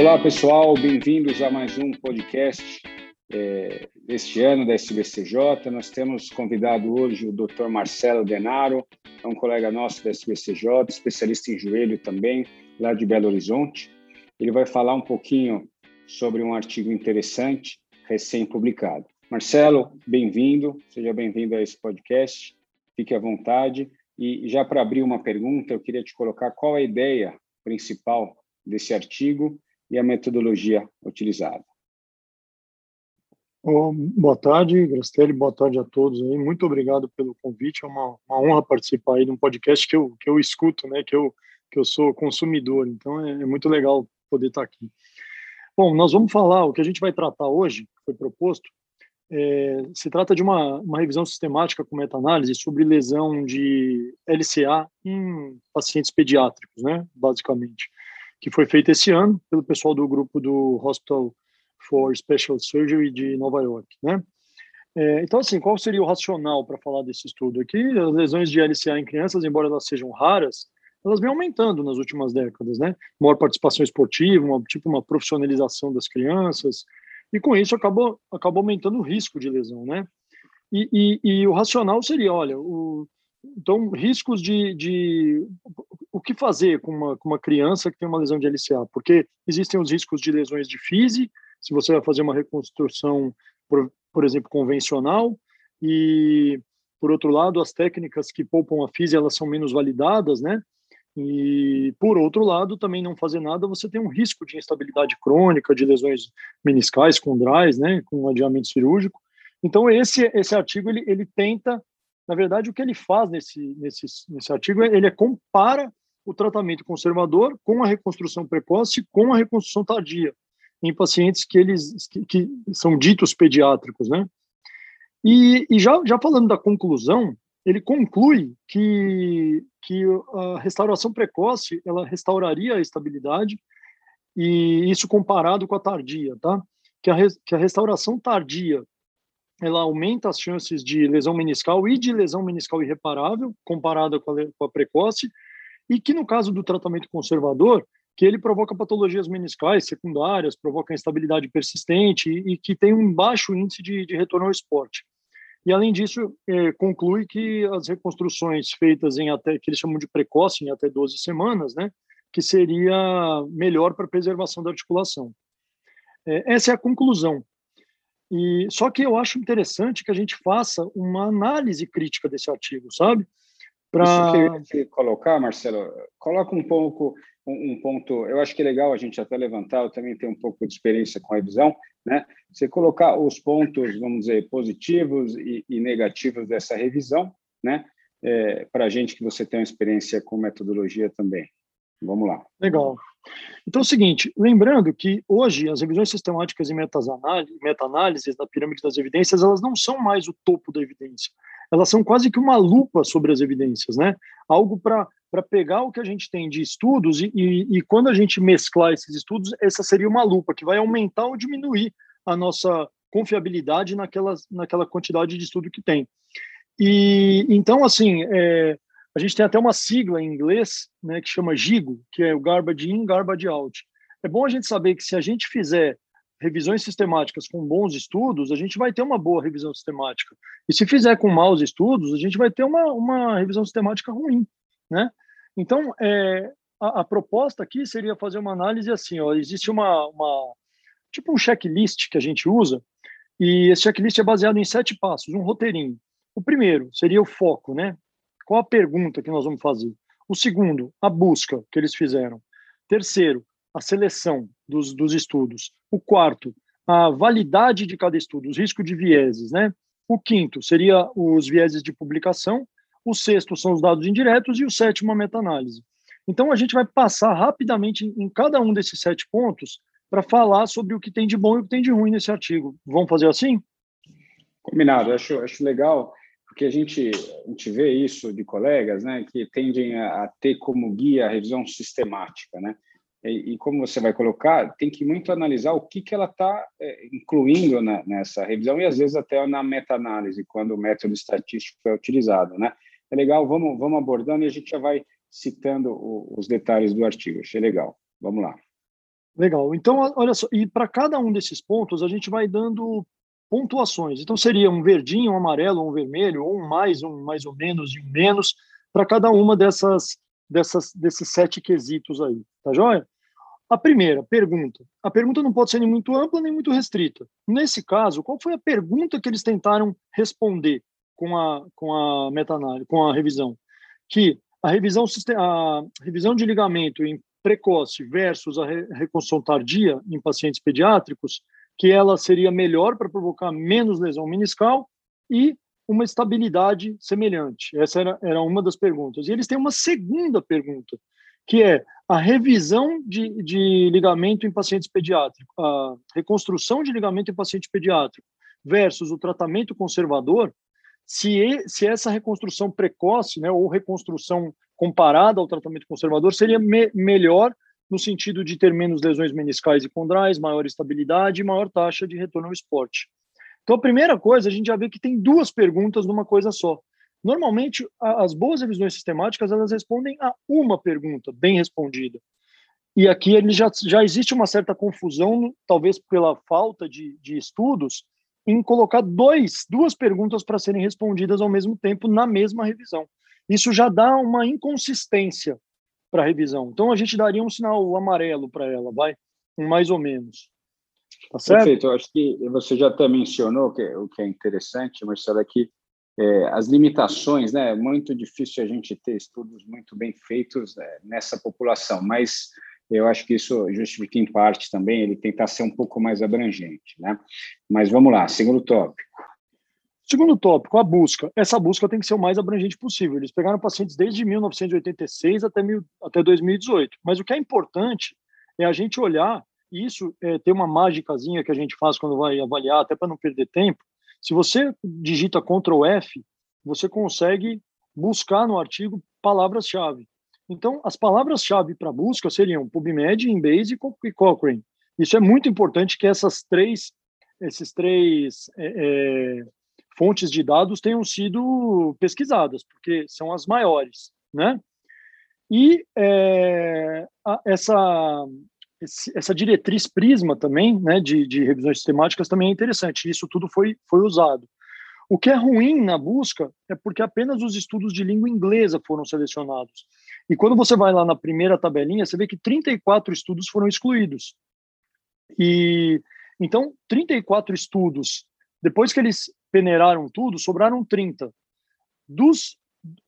Olá, pessoal, bem-vindos a mais um podcast é, deste ano da SBCJ. Nós temos convidado hoje o Dr. Marcelo Denaro, é um colega nosso da SBCJ, especialista em joelho também, lá de Belo Horizonte. Ele vai falar um pouquinho sobre um artigo interessante, recém-publicado. Marcelo, bem-vindo, seja bem-vindo a esse podcast, fique à vontade. E já para abrir uma pergunta, eu queria te colocar qual a ideia principal desse artigo e a metodologia utilizada. Oh, boa tarde, Grastelli, boa tarde a todos aí. Muito obrigado pelo convite. É uma, uma, honra participar aí de um podcast que eu, que eu escuto, né? Que eu, que eu sou consumidor. Então é, é muito legal poder estar aqui. Bom, nós vamos falar, o que a gente vai tratar hoje, que foi proposto, é, se trata de uma, uma revisão sistemática com meta-análise sobre lesão de LCA em pacientes pediátricos, né, basicamente que foi feita esse ano pelo pessoal do grupo do Hospital for Special Surgery de Nova York, né? É, então, assim, qual seria o racional para falar desse estudo aqui? As lesões de LCA em crianças, embora elas sejam raras, elas vêm aumentando nas últimas décadas, né? Maior participação esportiva, uma, tipo uma profissionalização das crianças, e com isso acabou, acabou aumentando o risco de lesão, né? E, e, e o racional seria, olha, o, então, riscos de, de o que fazer com uma, com uma criança que tem uma lesão de LCA? Porque existem os riscos de lesões de FISE, se você vai fazer uma reconstrução, por, por exemplo, convencional, e, por outro lado, as técnicas que poupam a FISE, elas são menos validadas, né? E, por outro lado, também não fazer nada, você tem um risco de instabilidade crônica, de lesões meniscais, condrais, né, com adiamento cirúrgico. Então, esse, esse artigo, ele, ele tenta na verdade, o que ele faz nesse, nesse, nesse artigo, é, ele compara o tratamento conservador com a reconstrução precoce com a reconstrução tardia em pacientes que eles que, que são ditos pediátricos, né? E, e, já, já falando da conclusão, ele conclui que, que a restauração precoce ela restauraria a estabilidade e isso comparado com a tardia, tá? Que a, que a restauração tardia ela aumenta as chances de lesão meniscal e de lesão meniscal irreparável, comparada com a, com a precoce, e que no caso do tratamento conservador, que ele provoca patologias meniscais secundárias, provoca instabilidade persistente e, e que tem um baixo índice de, de retorno ao esporte. E além disso, é, conclui que as reconstruções feitas em até que eles chamam de precoce, em até 12 semanas, né, que seria melhor para preservação da articulação. É, essa é a conclusão. E só que eu acho interessante que a gente faça uma análise crítica desse artigo, sabe? Para Isso que eu colocar, Marcelo, coloca um pouco um, um, ponto. Eu acho que é legal a gente até levantar. Eu também tenho um pouco de experiência com revisão, né? Você colocar os pontos, vamos dizer, positivos e, e negativos dessa revisão, né? É, para a gente que você tem uma experiência com metodologia também. Vamos lá. Legal. Então é o seguinte, lembrando que hoje as revisões sistemáticas e meta-análises da pirâmide das evidências, elas não são mais o topo da evidência. Elas são quase que uma lupa sobre as evidências, né? Algo para para pegar o que a gente tem de estudos e, e, e, quando a gente mesclar esses estudos, essa seria uma lupa que vai aumentar ou diminuir a nossa confiabilidade naquela, naquela quantidade de estudo que tem. E então, assim, é, a gente tem até uma sigla em inglês, né, que chama GIGO, que é o Garbage In, Garbage Out. É bom a gente saber que se a gente fizer revisões sistemáticas com bons estudos, a gente vai ter uma boa revisão sistemática. E se fizer com maus estudos, a gente vai ter uma, uma revisão sistemática ruim, né? Então, é, a, a, proposta aqui seria fazer uma análise assim, ó, existe uma, uma tipo um checklist que a gente usa, e esse checklist é baseado em sete passos, um roteirinho. O primeiro seria o foco, né? Qual a pergunta que nós vamos fazer? O segundo, a busca que eles fizeram. Terceiro, a seleção dos, dos estudos. O quarto, a validade de cada estudo, os riscos de vieses, né? O quinto seria os vieses de publicação. O sexto são os dados indiretos e o sétimo a meta-análise. Então a gente vai passar rapidamente em cada um desses sete pontos para falar sobre o que tem de bom e o que tem de ruim nesse artigo. Vamos fazer assim? Combinado. Acho, acho legal porque a gente, a gente vê isso de colegas né, que tendem a, a ter como guia a revisão sistemática. Né? E, e, como você vai colocar, tem que muito analisar o que, que ela está é, incluindo na, nessa revisão e, às vezes, até na meta-análise, quando o método estatístico é utilizado. Né? É legal, vamos, vamos abordando e a gente já vai citando o, os detalhes do artigo. Achei legal. Vamos lá. Legal. Então, olha só, e para cada um desses pontos, a gente vai dando pontuações. Então, seria um verdinho, um amarelo, um vermelho, ou um mais, um mais ou menos e um menos, para cada uma dessas, dessas, desses sete quesitos aí. Tá joia? A primeira pergunta. A pergunta não pode ser nem muito ampla nem muito restrita. Nesse caso, qual foi a pergunta que eles tentaram responder com a, com a meta-análise, com a revisão? Que a revisão, a revisão de ligamento em precoce versus a reconstrução tardia em pacientes pediátricos, que ela seria melhor para provocar menos lesão meniscal e uma estabilidade semelhante. Essa era, era uma das perguntas. E eles têm uma segunda pergunta, que é a revisão de, de ligamento em pacientes pediátricos, a reconstrução de ligamento em paciente pediátrico versus o tratamento conservador, se, se essa reconstrução precoce, né, ou reconstrução comparada ao tratamento conservador, seria me, melhor no sentido de ter menos lesões meniscais e condrais, maior estabilidade e maior taxa de retorno ao esporte. Então, a primeira coisa, a gente já vê que tem duas perguntas numa coisa só. Normalmente, as boas revisões sistemáticas, elas respondem a uma pergunta bem respondida. E aqui ele já, já existe uma certa confusão, talvez pela falta de, de estudos, em colocar dois, duas perguntas para serem respondidas ao mesmo tempo na mesma revisão. Isso já dá uma inconsistência para a revisão. Então a gente daria um sinal amarelo para ela, vai, mais ou menos. Tá certo? Perfeito. Eu acho que você já até mencionou que o que é interessante, Marcelo, é que é, as limitações, né? É muito difícil a gente ter estudos muito bem feitos é, nessa população, mas eu acho que isso justifica em parte também ele tentar ser um pouco mais abrangente, né? Mas vamos lá, segundo tópico. Segundo tópico, a busca. Essa busca tem que ser o mais abrangente possível. Eles pegaram pacientes desde 1986 até, mil, até 2018. Mas o que é importante é a gente olhar, e isso é, tem uma mágicazinha que a gente faz quando vai avaliar, até para não perder tempo. Se você digita Ctrl F, você consegue buscar no artigo palavras-chave. Então, as palavras-chave para busca seriam PubMed, Embase e Cochrane. Isso é muito importante que essas três, esses três é, é, fontes de dados tenham sido pesquisadas, porque são as maiores, né? E é, a, essa, essa diretriz prisma também, né, de, de revisões sistemáticas também é interessante. Isso tudo foi, foi usado. O que é ruim na busca é porque apenas os estudos de língua inglesa foram selecionados. E quando você vai lá na primeira tabelinha, você vê que 34 estudos foram excluídos. E então, 34 estudos, depois que eles peneiraram tudo, sobraram 30. Dos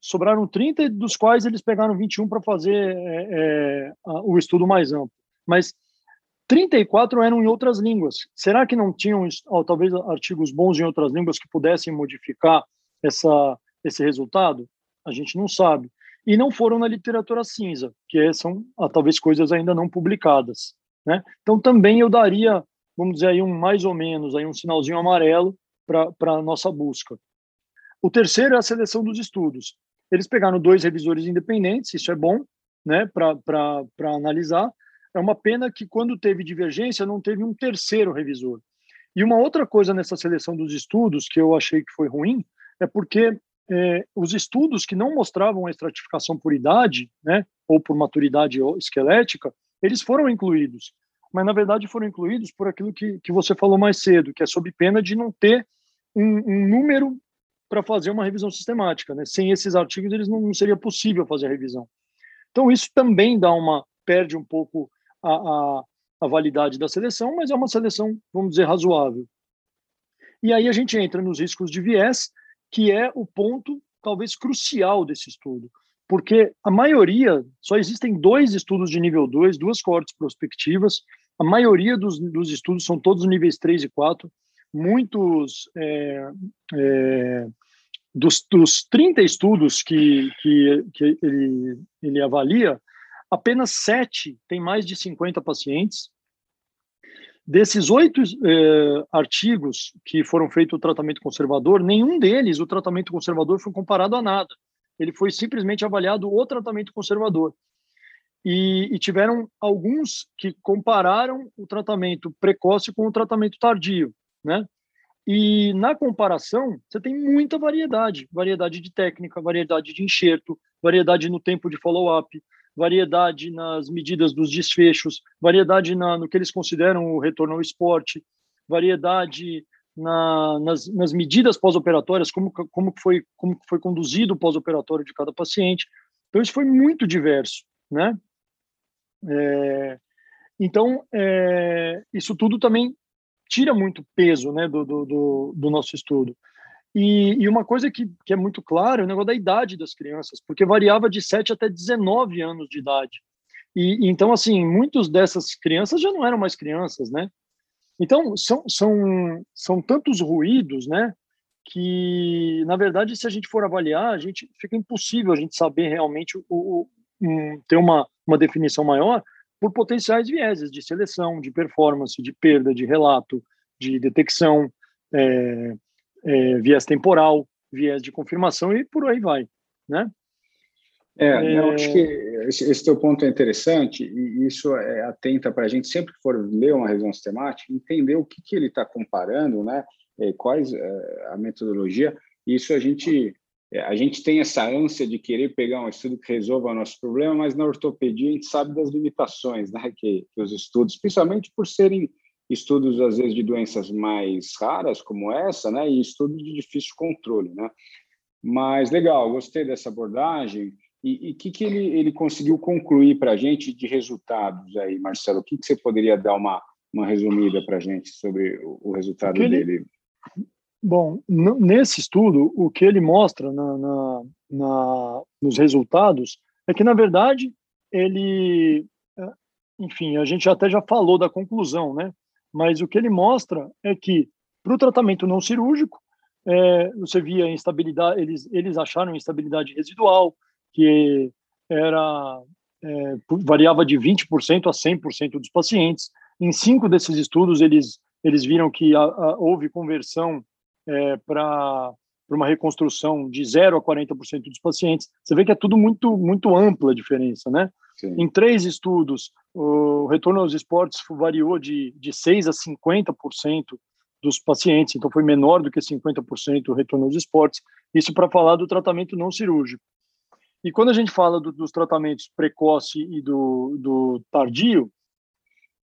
sobraram 30, dos quais eles pegaram 21 para fazer é, é, o estudo mais amplo. Mas 34 eram em outras línguas. Será que não tinham, talvez, artigos bons em outras línguas que pudessem modificar essa, esse resultado? A gente não sabe. E não foram na literatura cinza, que são, ah, talvez, coisas ainda não publicadas. Né? Então, também eu daria, vamos dizer aí, um mais ou menos, aí um sinalzinho amarelo para a nossa busca. O terceiro é a seleção dos estudos. Eles pegaram dois revisores independentes, isso é bom né, para analisar. É uma pena que, quando teve divergência, não teve um terceiro revisor. E uma outra coisa nessa seleção dos estudos que eu achei que foi ruim é porque é, os estudos que não mostravam a estratificação por idade, né, ou por maturidade esquelética, eles foram incluídos. Mas, na verdade, foram incluídos por aquilo que, que você falou mais cedo, que é sob pena de não ter um, um número para fazer uma revisão sistemática. Né? Sem esses artigos, eles não, não, seria possível fazer a revisão. Então, isso também dá uma perde um pouco a, a, a validade da seleção, mas é uma seleção, vamos dizer, razoável. E aí a gente entra nos riscos de viés, que é o ponto talvez crucial desse estudo, porque a maioria, só existem dois estudos de nível 2, duas coortes prospectivas, a maioria dos, dos estudos são todos níveis 3 e 4, muitos é, é, dos, dos 30 estudos que, que, que ele, ele avalia, apenas sete tem mais de 50 pacientes. Desses oito é, artigos que foram feitos o tratamento conservador, nenhum deles o tratamento conservador foi comparado a nada. Ele foi simplesmente avaliado o tratamento conservador. E, e, tiveram alguns que compararam o tratamento precoce com o tratamento tardio né? E na comparação, você tem muita variedade, variedade de técnica, variedade de enxerto, variedade no tempo de follow-up, variedade nas medidas dos desfechos, variedade na, no que eles consideram o retorno ao esporte, variedade na, nas, nas, medidas pós-operatórias, como, como, foi, como foi conduzido o pós-operatório de cada paciente. Então, isso foi muito diverso, né? É, então, é, isso tudo também tira muito peso né, do, do, do nosso estudo. E, e, uma coisa que, que é muito clara é o negócio da idade das crianças, porque variava de 7 até 19 anos de idade. E, então, assim, muitas dessas crianças já não eram mais crianças, né? Então, são, são, são tantos ruídos, né? Que, na verdade, se a gente for avaliar, a gente fica impossível a gente saber realmente o, o um, ter uma, uma definição maior por potenciais vieses de seleção, de performance, de perda, de relato, de detecção, é, é, viés temporal, viés de confirmação e por aí vai, né? É, eu acho que esse, esse teu ponto é interessante e isso é atenta para a gente sempre que for ler uma revisão sistemática entender o que, que ele está comparando, né? É, quais é, a metodologia. Isso a gente é, a gente tem essa ânsia de querer pegar um estudo que resolva o nosso problema, mas na ortopedia a gente sabe das limitações, né? Que, que os estudos, principalmente por serem estudos às vezes de doenças mais raras como essa, né? E estudos de difícil controle, né? Mas legal, gostei dessa abordagem. E o que, que ele, ele conseguiu concluir para a gente de resultados aí, Marcelo? O que, que você poderia dar uma, uma resumida para a gente sobre o, o resultado ele, dele? Bom, nesse estudo, o que ele mostra na, na, na, nos resultados é que, na verdade, ele. É, enfim, a gente até já falou da conclusão, né? Mas o que ele mostra é que, para o tratamento não cirúrgico, é, você via instabilidade, eles, eles acharam instabilidade residual, que era é, variava de 20% a 100% dos pacientes. Em cinco desses estudos, eles, eles viram que a, a, houve conversão é, para uma reconstrução de 0 a 40% dos pacientes. Você vê que é tudo muito, muito ampla a diferença, né? Sim. Em três estudos, o retorno aos esportes variou de, de 6% a 50% dos pacientes, então foi menor do que 50% o retorno aos esportes. Isso para falar do tratamento não cirúrgico. E quando a gente fala do, dos tratamentos precoce e do, do tardio,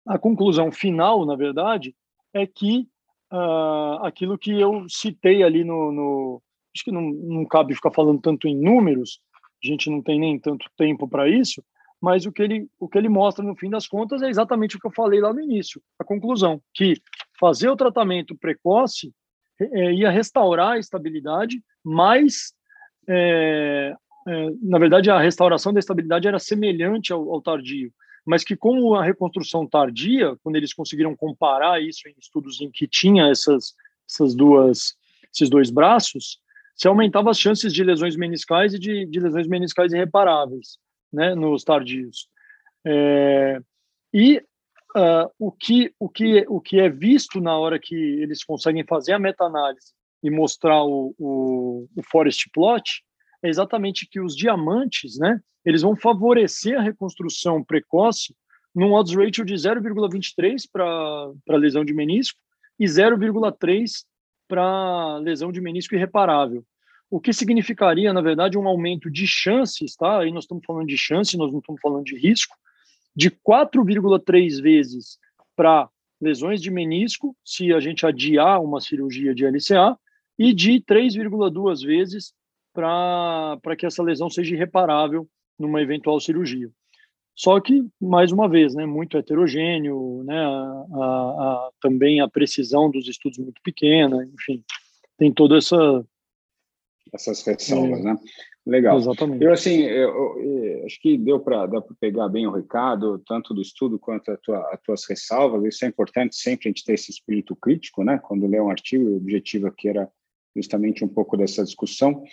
a conclusão final, na verdade, é que uh, aquilo que eu citei ali no, no acho que não, não cabe ficar falando tanto em números, a gente não tem nem tanto tempo para isso, mas o que ele o que ele mostra no fim das contas é exatamente o que eu falei lá no início, a conclusão que fazer o tratamento precoce é, ia restaurar a estabilidade, mas é, é, na verdade, a restauração da estabilidade era semelhante ao, ao, tardio, mas que com a reconstrução tardia, quando eles conseguiram comparar isso em estudos em que tinha essas, essas duas, esses dois braços, se aumentava as chances de lesões meniscais e de, de lesões meniscais irreparáveis, né, nos tardios. É, e uh, o, que, o, que, o que é visto na hora que eles conseguem fazer a meta-análise e mostrar o, o, o forest plot é exatamente que os diamantes, né, eles vão favorecer a reconstrução precoce num odds ratio de 0,23 para lesão de menisco e 0,3 para lesão de menisco irreparável. O que significaria, na verdade, um aumento de chances, tá? Aí nós estamos falando de chance, nós não estamos falando de risco, de 4,3 vezes para lesões de menisco, se a gente adiar uma cirurgia de LCA, e de 3,2 vezes para que essa lesão seja irreparável numa eventual cirurgia. Só que, mais uma vez, né, muito heterogêneo, né, a, a, a, também a precisão dos estudos muito pequena, enfim, tem toda essa... Essas ressalvas, é, né? Legal. Exatamente. Eu, assim, eu, eu, acho que deu para pegar bem o recado, tanto do estudo quanto as tua, tuas ressalvas. Isso é importante sempre a gente ter esse espírito crítico, né? Quando lê um artigo, o objetivo aqui era justamente um pouco dessa discussão.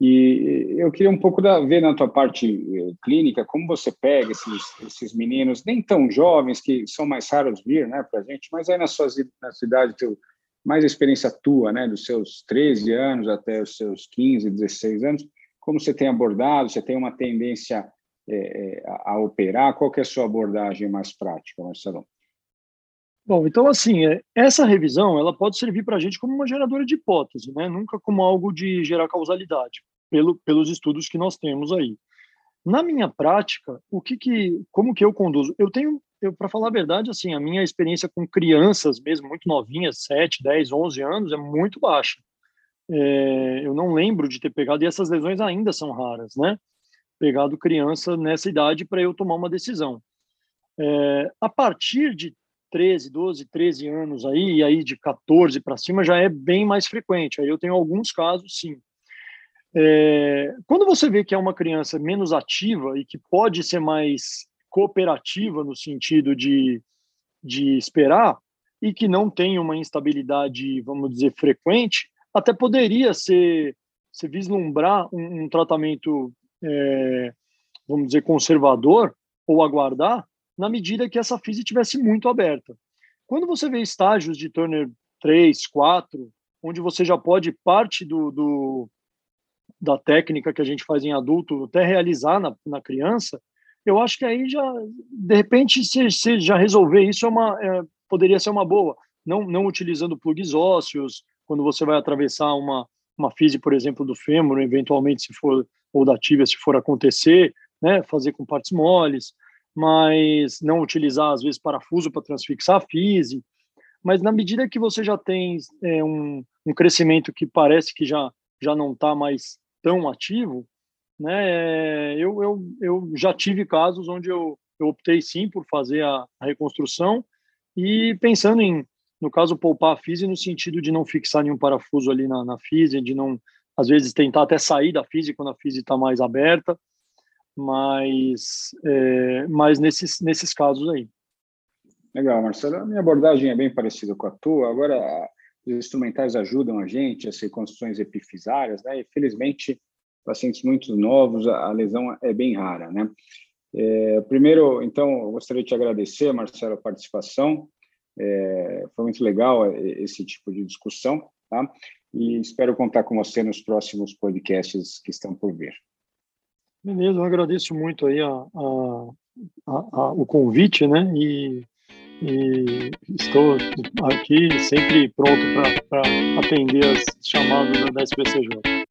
E eu queria um pouco da, ver na tua parte eh, clínica como você pega esses, esses meninos, nem tão jovens, que são mais raros vir né, para a gente, mas aí na sua, na sua idade, teu, mais a experiência tua, né, dos seus 13 anos até os seus 15, 16 anos, como você tem abordado, você tem uma tendência é, a, a, operar, qual é a sua abordagem mais prática, Marcelo? Bom, então assim, é, essa revisão ela pode servir para a gente como uma geradora de hipótese, né? nunca como algo de gerar causalidade, pelo, pelos estudos que nós temos aí. Na minha prática, o que que, como que eu conduzo? Eu tenho, eu para falar a verdade, assim, a minha experiência com crianças mesmo muito novinhas, 7, 10, 11 anos, é muito baixa. É, eu não lembro de ter pegado, e essas lesões ainda são raras, né? Pegado criança nessa idade para eu tomar uma decisão. É, a partir de 13, 12, 13 anos aí, e aí de 14 para cima já é bem mais frequente. Aí eu tenho alguns casos, sim. É, quando você vê que é uma criança menos ativa e que pode ser mais cooperativa no sentido de, de esperar e que não tem uma instabilidade, vamos dizer, frequente, até poderia ser, se vislumbrar um, um tratamento, é, vamos dizer, conservador ou aguardar na medida que essa física tivesse muito aberta. Quando você vê estágios de Turner 3, 4, onde você já pode parte do, do da técnica que a gente faz em adulto até realizar na, na criança, eu acho que aí já, de repente, se, se já resolver isso, é uma, é, poderia ser uma boa. Não, não utilizando plugs ósseos, quando você vai atravessar uma, uma física, por exemplo, do fêmur, eventualmente, se for, ou da tíbia, se for acontecer, né, fazer com partes moles, mas não utilizar, às vezes, parafuso para transfixar a física. Mas na medida que você já tem é, um, um crescimento que parece que já, já não está mais tão ativo, né, eu, eu, eu já tive casos onde eu, eu optei sim por fazer a, a reconstrução e pensando em, no caso, poupar a física no sentido de não fixar nenhum parafuso ali na, na física, de não, às vezes, tentar até sair da física quando a física está mais aberta, mas, é, mas nesses, nesses casos aí. Legal, Marcelo. A minha abordagem é bem parecida com a tua. Agora, os instrumentais ajudam a gente, as reconstruções epifisárias, né? E, felizmente, pacientes muito novos, a lesão é bem rara, né? É, primeiro, então, eu gostaria de te agradecer, Marcelo, a participação. É, foi muito legal esse tipo de discussão, tá? E espero contar com você nos próximos podcasts que estão por vir. Beleza, eu agradeço muito aí a, a, a, o convite, né? E, e, estou aqui sempre pronto para atender as chamadas da SPCJ.